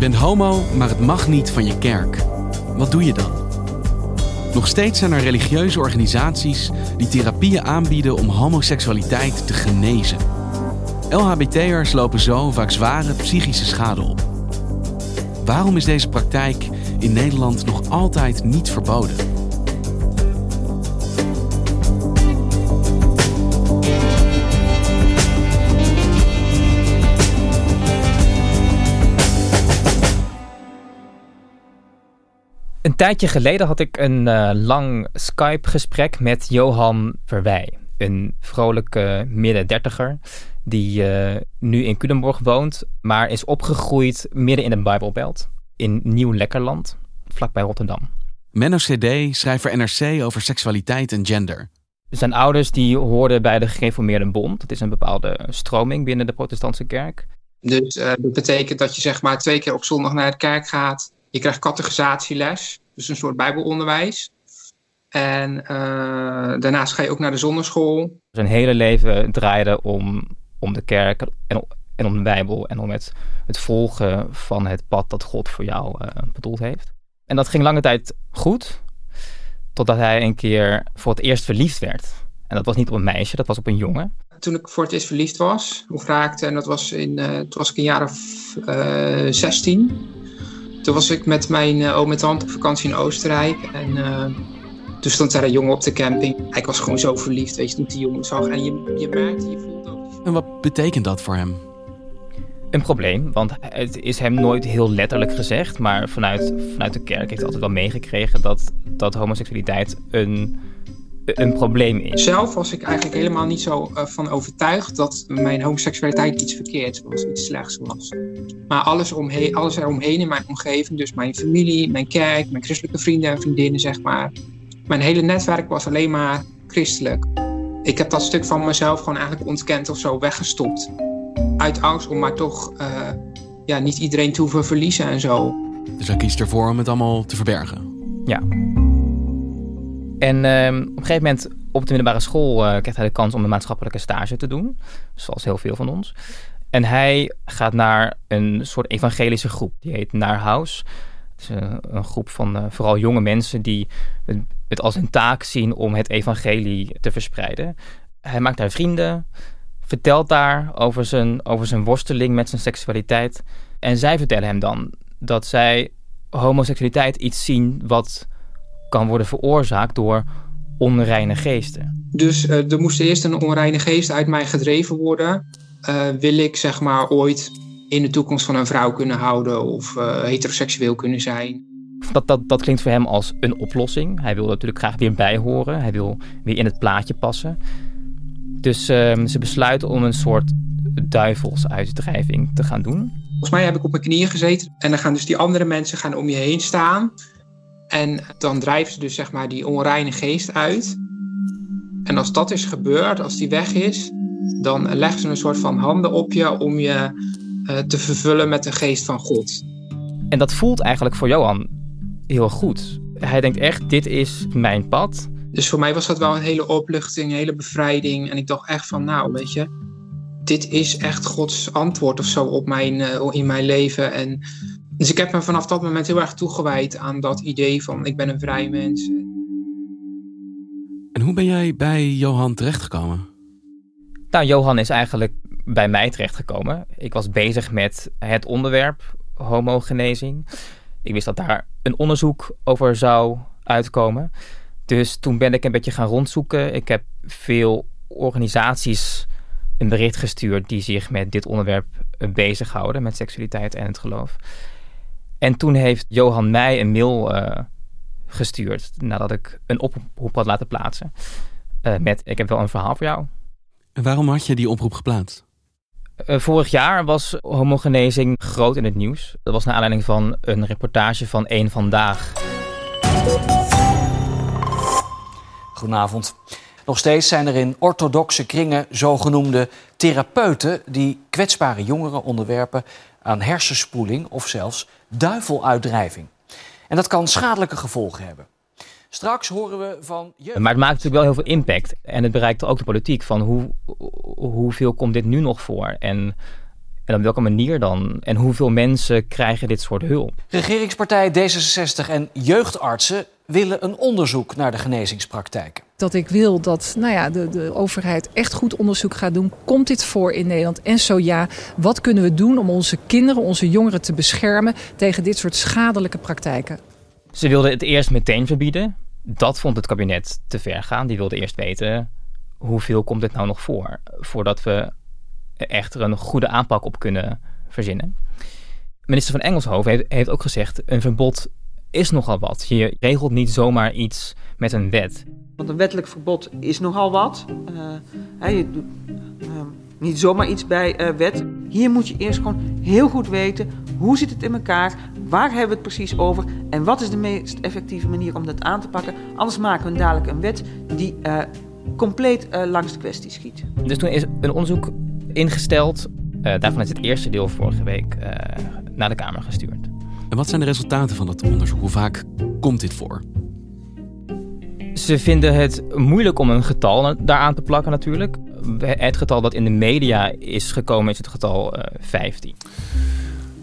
Bent homo, maar het mag niet van je kerk. Wat doe je dan? Nog steeds zijn er religieuze organisaties die therapieën aanbieden om homoseksualiteit te genezen. LHBT'ers lopen zo vaak zware psychische schade op. Waarom is deze praktijk in Nederland nog altijd niet verboden? Tijdje geleden had ik een uh, lang Skype-gesprek met Johan Verwij. Een vrolijke midden dertiger die uh, nu in Culemborg woont, maar is opgegroeid midden in de Bijbelbelt in Nieuw-Lekkerland, vlakbij Rotterdam. Menno CD, schrijver NRC over seksualiteit en gender. Zijn ouders die hoorden bij de Gereformeerde Bond. Dat is een bepaalde stroming binnen de protestantse kerk. Dus uh, dat betekent dat je zeg maar twee keer op zondag naar de kerk gaat. Je krijgt categorisatieles, dus een soort bijbelonderwijs. En uh, daarnaast ga je ook naar de zonneschool. Zijn hele leven draaide om, om de kerk en, en om de Bijbel en om het, het volgen van het pad dat God voor jou uh, bedoeld heeft. En dat ging lange tijd goed, totdat hij een keer voor het eerst verliefd werd. En dat was niet op een meisje, dat was op een jongen. Toen ik voor het eerst verliefd was, of raakte, en dat was in, uh, toen was ik een jaar of 16. Toen was ik met mijn uh, oom en tante op vakantie in Oostenrijk. En uh, toen stond daar een jongen op de camping. Ik was gewoon zo verliefd, weet je, toen ik die jongen zag. En je, je merkte, je voelde ook... En wat betekent dat voor hem? Een probleem, want het is hem nooit heel letterlijk gezegd. Maar vanuit, vanuit de kerk heeft hij altijd wel meegekregen dat, dat homoseksualiteit een, een probleem is. Zelf was ik eigenlijk helemaal niet zo uh, van overtuigd dat mijn homoseksualiteit iets verkeerds was, iets slechts was. Maar alles, omheen, alles eromheen in mijn omgeving, dus mijn familie, mijn kerk, mijn christelijke vrienden en vriendinnen, zeg maar. Mijn hele netwerk was alleen maar christelijk. Ik heb dat stuk van mezelf gewoon eigenlijk ontkend of zo weggestopt. Uit angst om maar toch uh, ja, niet iedereen te hoeven verliezen en zo. Dus hij kiest ervoor om het allemaal te verbergen? Ja. En uh, op een gegeven moment op de middelbare school uh, krijgt hij de kans om een maatschappelijke stage te doen. Zoals heel veel van ons. En hij gaat naar een soort evangelische groep. Die heet Naar House. Het is uh, een groep van uh, vooral jonge mensen die het als hun taak zien om het evangelie te verspreiden. Hij maakt daar vrienden, vertelt daar over zijn, over zijn worsteling met zijn seksualiteit. En zij vertellen hem dan dat zij homoseksualiteit iets zien wat kan worden veroorzaakt door onreine geesten. Dus uh, er moest eerst een onreine geest uit mij gedreven worden. Uh, wil ik zeg maar ooit in de toekomst van een vrouw kunnen houden of uh, heteroseksueel kunnen zijn. Dat, dat, dat klinkt voor hem als een oplossing. Hij wil natuurlijk graag weer bijhoren. Hij wil weer in het plaatje passen. Dus uh, ze besluiten om een soort duivelsuitdrijving te gaan doen. Volgens mij heb ik op mijn knieën gezeten. En dan gaan dus die andere mensen gaan om je heen staan. En dan drijven ze dus zeg maar die onreine geest uit. En als dat is gebeurd, als die weg is, dan leggen ze een soort van handen op je om je uh, te vervullen met de geest van God. En dat voelt eigenlijk voor Johan heel goed. Hij denkt echt, dit is mijn pad. Dus voor mij was dat wel een hele opluchting, een hele bevrijding. En ik dacht echt van, nou weet je, dit is echt Gods antwoord of zo op mijn, uh, in mijn leven. En dus ik heb me vanaf dat moment heel erg toegewijd aan dat idee van ik ben een vrij mens. En hoe ben jij bij Johan terechtgekomen? Nou, Johan is eigenlijk bij mij terechtgekomen. Ik was bezig met het onderwerp homogenezing. Ik wist dat daar een onderzoek over zou uitkomen. Dus toen ben ik een beetje gaan rondzoeken. Ik heb veel organisaties een bericht gestuurd die zich met dit onderwerp bezighouden, met seksualiteit en het geloof. En toen heeft Johan mij een mail uh, gestuurd nadat ik een oproep had laten plaatsen. Uh, met ik heb wel een verhaal voor jou. En waarom had je die oproep geplaatst? Uh, vorig jaar was homogenezing groot in het nieuws. Dat was naar aanleiding van een reportage van Eén Vandaag. Goedenavond. Nog steeds zijn er in orthodoxe kringen zogenoemde therapeuten die kwetsbare jongeren onderwerpen aan hersenspoeling of zelfs duiveluitdrijving. En dat kan schadelijke gevolgen hebben. Straks horen we van. Jeugd... Maar het maakt natuurlijk wel heel veel impact. En het bereikt ook de politiek van hoe, hoeveel komt dit nu nog voor? En, en op welke manier dan? En hoeveel mensen krijgen dit soort hulp? Regeringspartij D66 en jeugdartsen willen een onderzoek naar de genezingspraktijken. Dat ik wil dat nou ja, de, de overheid echt goed onderzoek gaat doen. Komt dit voor in Nederland? En zo ja, wat kunnen we doen om onze kinderen, onze jongeren te beschermen tegen dit soort schadelijke praktijken? Ze wilden het eerst meteen verbieden. Dat vond het kabinet te ver gaan. Die wilde eerst weten hoeveel komt dit nou nog voor, voordat we echt er een goede aanpak op kunnen verzinnen. Minister van Engelshoven heeft, heeft ook gezegd: een verbod is nogal wat. Je regelt niet zomaar iets met een wet. Want een wettelijk verbod is nogal wat. Uh, je doet uh, niet zomaar iets bij uh, wet. Hier moet je eerst gewoon heel goed weten hoe zit het in elkaar, waar hebben we het precies over en wat is de meest effectieve manier om dat aan te pakken. Anders maken we dadelijk een wet die compleet langs de kwestie schiet. Dus toen is een onderzoek ingesteld. daarvan is het eerste deel vorige week naar de Kamer gestuurd. En wat zijn de resultaten van dat onderzoek? Hoe vaak komt dit voor? Ze vinden het moeilijk om een getal daaraan te plakken natuurlijk. Het getal dat in de media is gekomen is het getal uh, 15.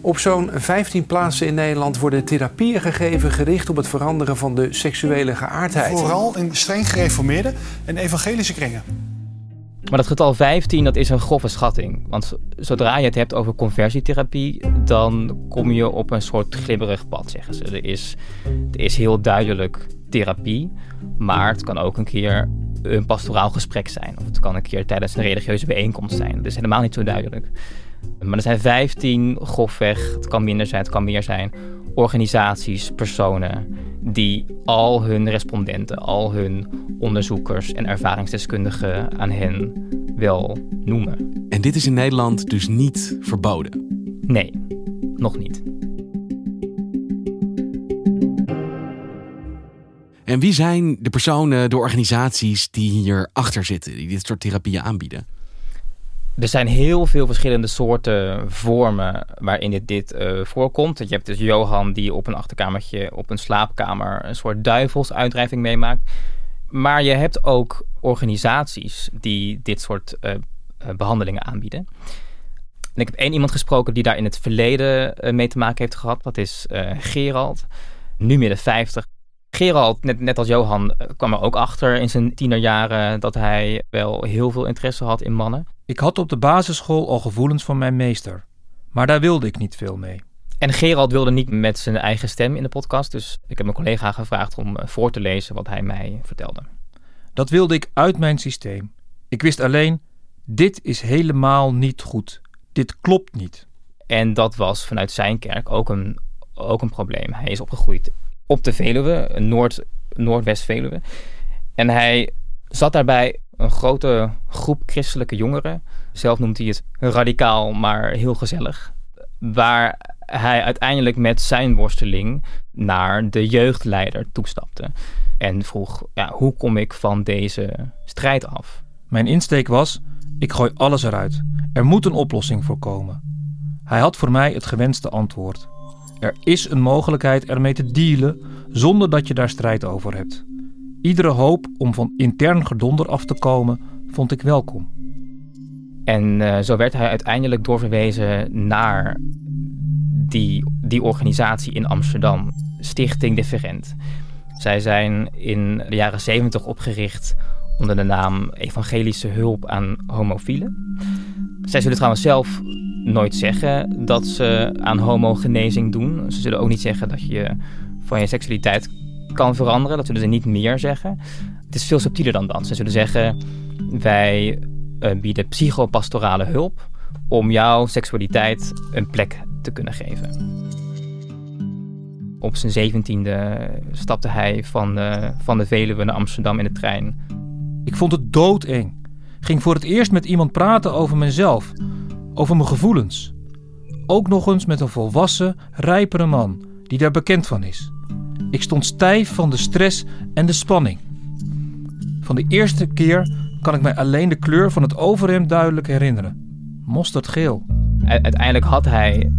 Op zo'n 15 plaatsen in Nederland worden therapieën gegeven gericht op het veranderen van de seksuele geaardheid. Vooral in streng gereformeerde en evangelische kringen. Maar dat getal 15, dat is een grove schatting. Want zodra je het hebt over conversietherapie, dan kom je op een soort glibberig pad, zeggen ze. Er is, er is heel duidelijk therapie, maar het kan ook een keer een pastoraal gesprek zijn. Of het kan een keer tijdens een religieuze bijeenkomst zijn. Dat is helemaal niet zo duidelijk. Maar er zijn 15 grofweg, het kan minder zijn, het kan meer zijn, organisaties, personen die al hun respondenten, al hun onderzoekers en ervaringsdeskundigen aan hen wel noemen. En dit is in Nederland dus niet verboden? Nee, nog niet. En wie zijn de personen, de organisaties die hier achter zitten, die dit soort therapieën aanbieden? Er zijn heel veel verschillende soorten vormen waarin dit, dit uh, voorkomt. Je hebt dus Johan die op een achterkamertje, op een slaapkamer, een soort duivelsuitdrijving meemaakt. Maar je hebt ook organisaties die dit soort uh, behandelingen aanbieden. En ik heb één iemand gesproken die daar in het verleden mee te maken heeft gehad. Dat is Gerald, nu midden 50. Gerald, net, net als Johan, kwam er ook achter in zijn tienerjaren dat hij wel heel veel interesse had in mannen. Ik had op de basisschool al gevoelens van mijn meester, maar daar wilde ik niet veel mee. En Gerald wilde niet met zijn eigen stem in de podcast, dus ik heb mijn collega gevraagd om eh, voor te lezen wat hij mij vertelde. Dat wilde ik uit mijn systeem. Ik wist alleen, dit is helemaal niet goed. Dit klopt niet. En dat was vanuit zijn kerk ook een, ook een probleem. Hij is opgegroeid op de Veluwe, Noord, Noordwest-Veluwe. En hij zat daarbij een grote groep christelijke jongeren. Zelf noemt hij het radicaal, maar heel gezellig. Waar hij uiteindelijk met zijn worsteling naar de jeugdleider toestapte. En vroeg, ja, hoe kom ik van deze strijd af? Mijn insteek was, ik gooi alles eruit. Er moet een oplossing voor komen. Hij had voor mij het gewenste antwoord. Er is een mogelijkheid ermee te dealen zonder dat je daar strijd over hebt. Iedere hoop om van intern gedonder af te komen vond ik welkom. En uh, zo werd hij uiteindelijk doorverwezen naar die, die organisatie in Amsterdam, Stichting Different. Zij zijn in de jaren 70 opgericht onder de naam Evangelische Hulp aan Homofielen. Zij zullen trouwens zelf nooit zeggen dat ze aan homogenezing doen. Ze zullen ook niet zeggen dat je van je seksualiteit kan veranderen. Dat zullen ze niet meer zeggen. Het is veel subtieler dan dat. Ze zullen zeggen: wij uh, bieden psychopastorale hulp om jouw seksualiteit een plek te kunnen geven. Op zijn zeventiende stapte hij van de, van de Veluwe naar Amsterdam in de trein. Ik vond het doodeng. Ging voor het eerst met iemand praten over mezelf, over mijn gevoelens. Ook nog eens met een volwassen, rijpere man die daar bekend van is. Ik stond stijf van de stress en de spanning. Van de eerste keer kan ik mij alleen de kleur van het overhemd duidelijk herinneren. Mosterdgeel. Uiteindelijk had hij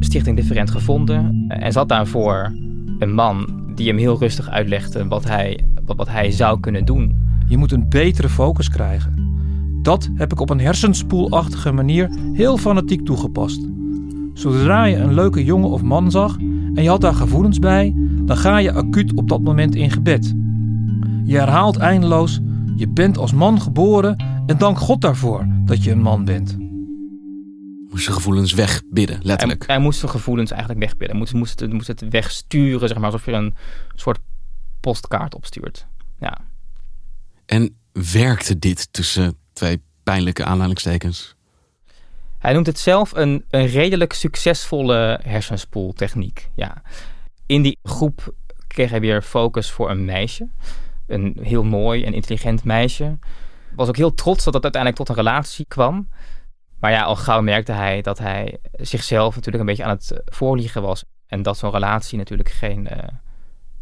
Stichting Different gevonden en zat daarvoor een man die hem heel rustig uitlegde wat hij, wat, wat hij zou kunnen doen. Je moet een betere focus krijgen. Dat heb ik op een hersenspoelachtige manier heel fanatiek toegepast. Zodra je een leuke jongen of man zag en je had daar gevoelens bij, dan ga je acuut op dat moment in gebed. Je herhaalt eindeloos: Je bent als man geboren en dank God daarvoor dat je een man bent. Moest je gevoelens wegbidden, letterlijk. Hij, hij moest zijn gevoelens eigenlijk wegbidden. Moest, moest, het, moest het wegsturen, zeg maar, alsof je een soort postkaart opstuurt. Ja. En werkte dit tussen twee pijnlijke aanhalingstekens? Hij noemt het zelf een, een redelijk succesvolle hersenspoeltechniek. Ja. In die groep kreeg hij weer focus voor een meisje. Een heel mooi en intelligent meisje. Was ook heel trots dat dat uiteindelijk tot een relatie kwam. Maar ja, al gauw merkte hij dat hij zichzelf natuurlijk een beetje aan het voorliegen was. En dat zo'n relatie natuurlijk geen uh,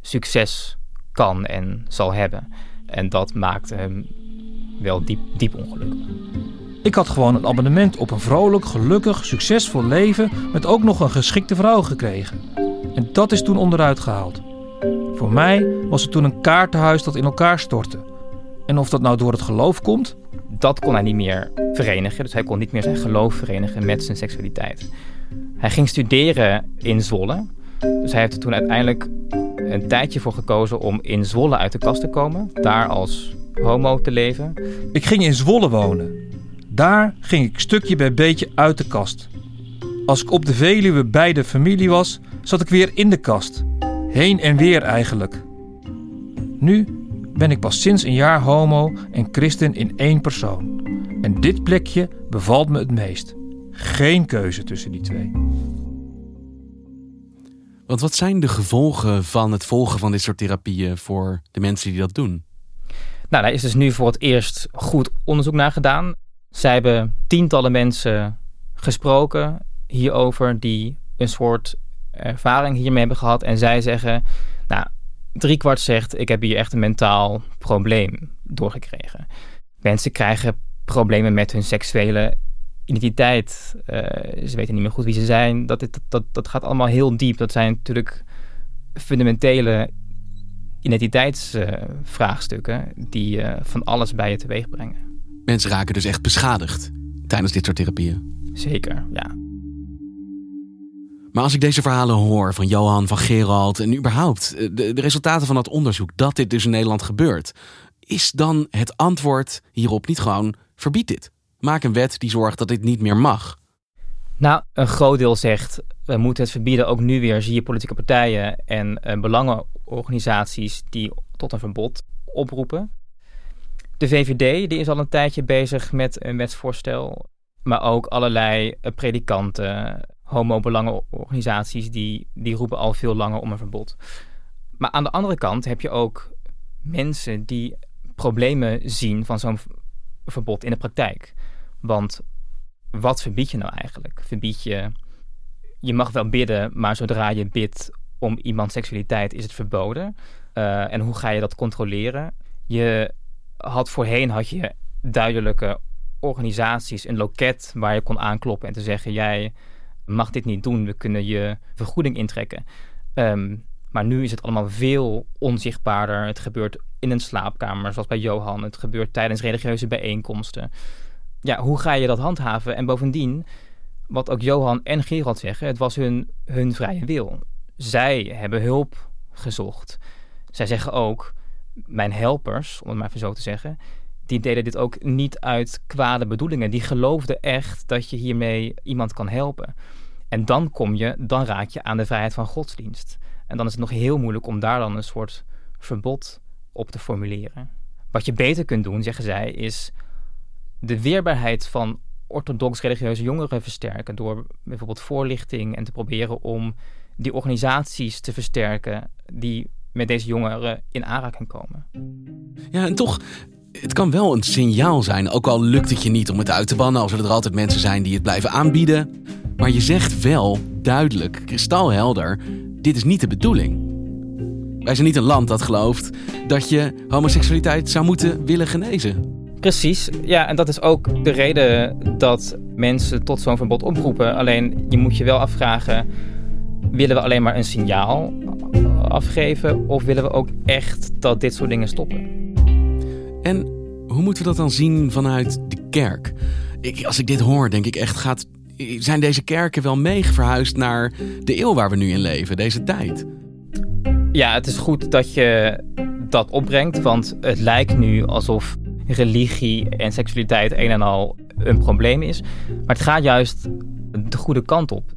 succes kan en zal hebben. En dat maakte hem wel diep, diep ongelukkig. Ik had gewoon een abonnement op een vrolijk, gelukkig, succesvol leven met ook nog een geschikte vrouw gekregen. En dat is toen onderuit gehaald. Voor mij was het toen een kaartenhuis dat in elkaar stortte. En of dat nou door het geloof komt? Dat kon hij niet meer verenigen. Dus hij kon niet meer zijn geloof verenigen met zijn seksualiteit. Hij ging studeren in Zwolle. Dus hij heeft toen uiteindelijk een tijdje voor gekozen om in Zwolle uit de kast te komen. Daar als homo te leven. Ik ging in Zwolle wonen. Daar ging ik stukje bij beetje uit de kast. Als ik op de Veluwe bij de familie was, zat ik weer in de kast. Heen en weer eigenlijk. Nu ben ik pas sinds een jaar homo en christen in één persoon. En dit plekje bevalt me het meest. Geen keuze tussen die twee. Want wat zijn de gevolgen van het volgen van dit soort therapieën voor de mensen die dat doen? Nou, daar is dus nu voor het eerst goed onderzoek naar gedaan. Zij hebben tientallen mensen gesproken hierover die een soort ervaring hiermee hebben gehad. En zij zeggen, nou, driekwart zegt, ik heb hier echt een mentaal probleem doorgekregen. Mensen krijgen problemen met hun seksuele identiteit. Uh, ze weten niet meer goed wie ze zijn. Dat, dat, dat, dat gaat allemaal heel diep. Dat zijn natuurlijk fundamentele identiteitsvraagstukken uh, die uh, van alles bij je teweeg brengen. Mensen raken dus echt beschadigd tijdens dit soort therapieën. Zeker, ja. Maar als ik deze verhalen hoor van Johan, van Gerald en überhaupt de, de resultaten van dat onderzoek, dat dit dus in Nederland gebeurt, is dan het antwoord hierop niet gewoon verbied dit? Maak een wet die zorgt dat dit niet meer mag. Nou, een groot deel zegt we moeten het verbieden. Ook nu weer zie je politieke partijen en uh, belangenorganisaties die tot een verbod oproepen. De VVD die is al een tijdje bezig met een wetsvoorstel. Maar ook allerlei uh, predikanten, homo-belangenorganisaties, die, die roepen al veel langer om een verbod. Maar aan de andere kant heb je ook mensen die problemen zien van zo'n verbod in de praktijk. Want wat verbied je nou eigenlijk? Verbied je, je mag wel bidden, maar zodra je bidt om iemands seksualiteit is het verboden. Uh, en hoe ga je dat controleren? Je had voorheen had je duidelijke organisaties, een loket waar je kon aankloppen en te zeggen: jij mag dit niet doen, we kunnen je vergoeding intrekken. Um, maar nu is het allemaal veel onzichtbaarder. Het gebeurt in een slaapkamer, zoals bij Johan. Het gebeurt tijdens religieuze bijeenkomsten. Ja, hoe ga je dat handhaven? En bovendien, wat ook Johan en Gerald zeggen, het was hun, hun vrije wil. Zij hebben hulp gezocht. Zij zeggen ook, mijn helpers, om het maar even zo te zeggen, die deden dit ook niet uit kwade bedoelingen. Die geloofden echt dat je hiermee iemand kan helpen. En dan kom je, dan raak je aan de vrijheid van godsdienst. En dan is het nog heel moeilijk om daar dan een soort verbod op te formuleren. Wat je beter kunt doen, zeggen zij, is de weerbaarheid van orthodox religieuze jongeren versterken door bijvoorbeeld voorlichting en te proberen om die organisaties te versterken die met deze jongeren in aanraking komen. Ja, en toch, het kan wel een signaal zijn, ook al lukt het je niet om het uit te bannen, al zullen er altijd mensen zijn die het blijven aanbieden. Maar je zegt wel duidelijk, kristalhelder, dit is niet de bedoeling. Wij zijn niet een land dat gelooft dat je homoseksualiteit zou moeten willen genezen. Precies, ja, en dat is ook de reden dat mensen tot zo'n verbod oproepen. Alleen je moet je wel afvragen: willen we alleen maar een signaal afgeven of willen we ook echt dat dit soort dingen stoppen? En hoe moeten we dat dan zien vanuit de kerk? Ik, als ik dit hoor, denk ik echt: gaat, zijn deze kerken wel meeverhuisd naar de eeuw waar we nu in leven, deze tijd? Ja, het is goed dat je dat opbrengt, want het lijkt nu alsof religie en seksualiteit een en al een probleem is. Maar het gaat juist de goede kant op.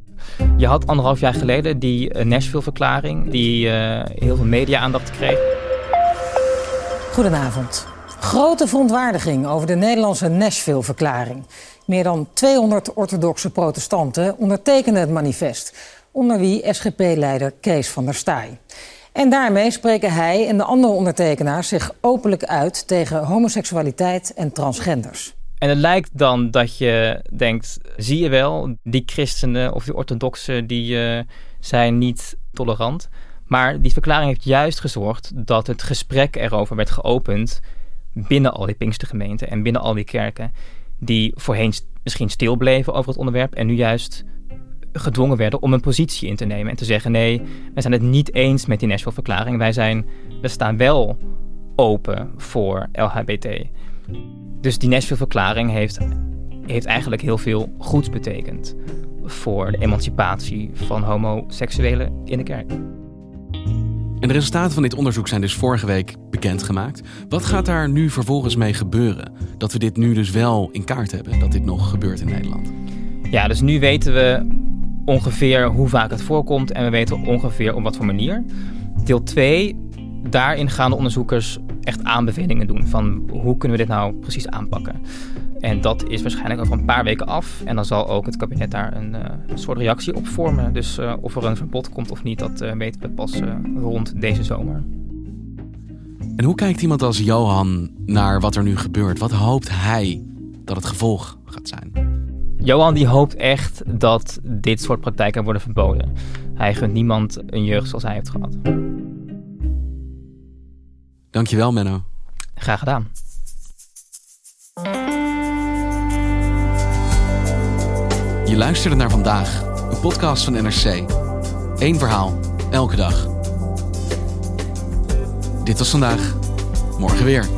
Je had anderhalf jaar geleden die eh, Nashville-verklaring, die uh, heel veel media-aandacht kreeg. Goedenavond. Grote verontwaardiging over de Nederlandse Nashville-verklaring. Meer dan 200 orthodoxe protestanten ondertekenen het manifest, onder wie SGP-leider Kees van der Staaij. En daarmee spreken hij en de andere ondertekenaars zich openlijk uit tegen homoseksualiteit en transgenders. En het lijkt dan dat je denkt, zie je wel, die christenen of die orthodoxen die uh, zijn niet tolerant. Maar die verklaring heeft juist gezorgd dat het gesprek erover werd geopend binnen al die Pinkstergemeenten en binnen al die kerken. Die voorheen misschien stil bleven over het onderwerp en nu juist gedwongen werden om een positie in te nemen en te zeggen: nee, wij zijn het niet eens met die Nashville-verklaring. Wij zijn, we staan wel open voor LHBT. Dus die Nashville-verklaring heeft, heeft eigenlijk heel veel goeds betekend voor de emancipatie van homoseksuelen in de kerk. En de resultaten van dit onderzoek zijn dus vorige week bekendgemaakt. Wat gaat daar nu vervolgens mee gebeuren? Dat we dit nu dus wel in kaart hebben, dat dit nog gebeurt in Nederland. Ja, dus nu weten we ongeveer hoe vaak het voorkomt en we weten ongeveer op wat voor manier. Deel 2, daarin gaan de onderzoekers echt aanbevelingen doen van hoe kunnen we dit nou precies aanpakken. En dat is waarschijnlijk over een paar weken af. En dan zal ook het kabinet daar een, uh, soort reactie op vormen. Dus uh, of er een verbod komt of niet, dat uh, weten we pas rond deze zomer. En hoe kijkt iemand als Johan naar wat er nu gebeurt? Wat hoopt hij dat het gevolg gaat zijn? Johan die hoopt echt dat dit soort praktijken worden verboden. Hij gunt niemand een jeugd zoals hij heeft gehad. Dankjewel, Menno. Graag gedaan. Je luisterde naar vandaag, een podcast van NRC. Eén verhaal, elke dag. Dit was vandaag, morgen weer.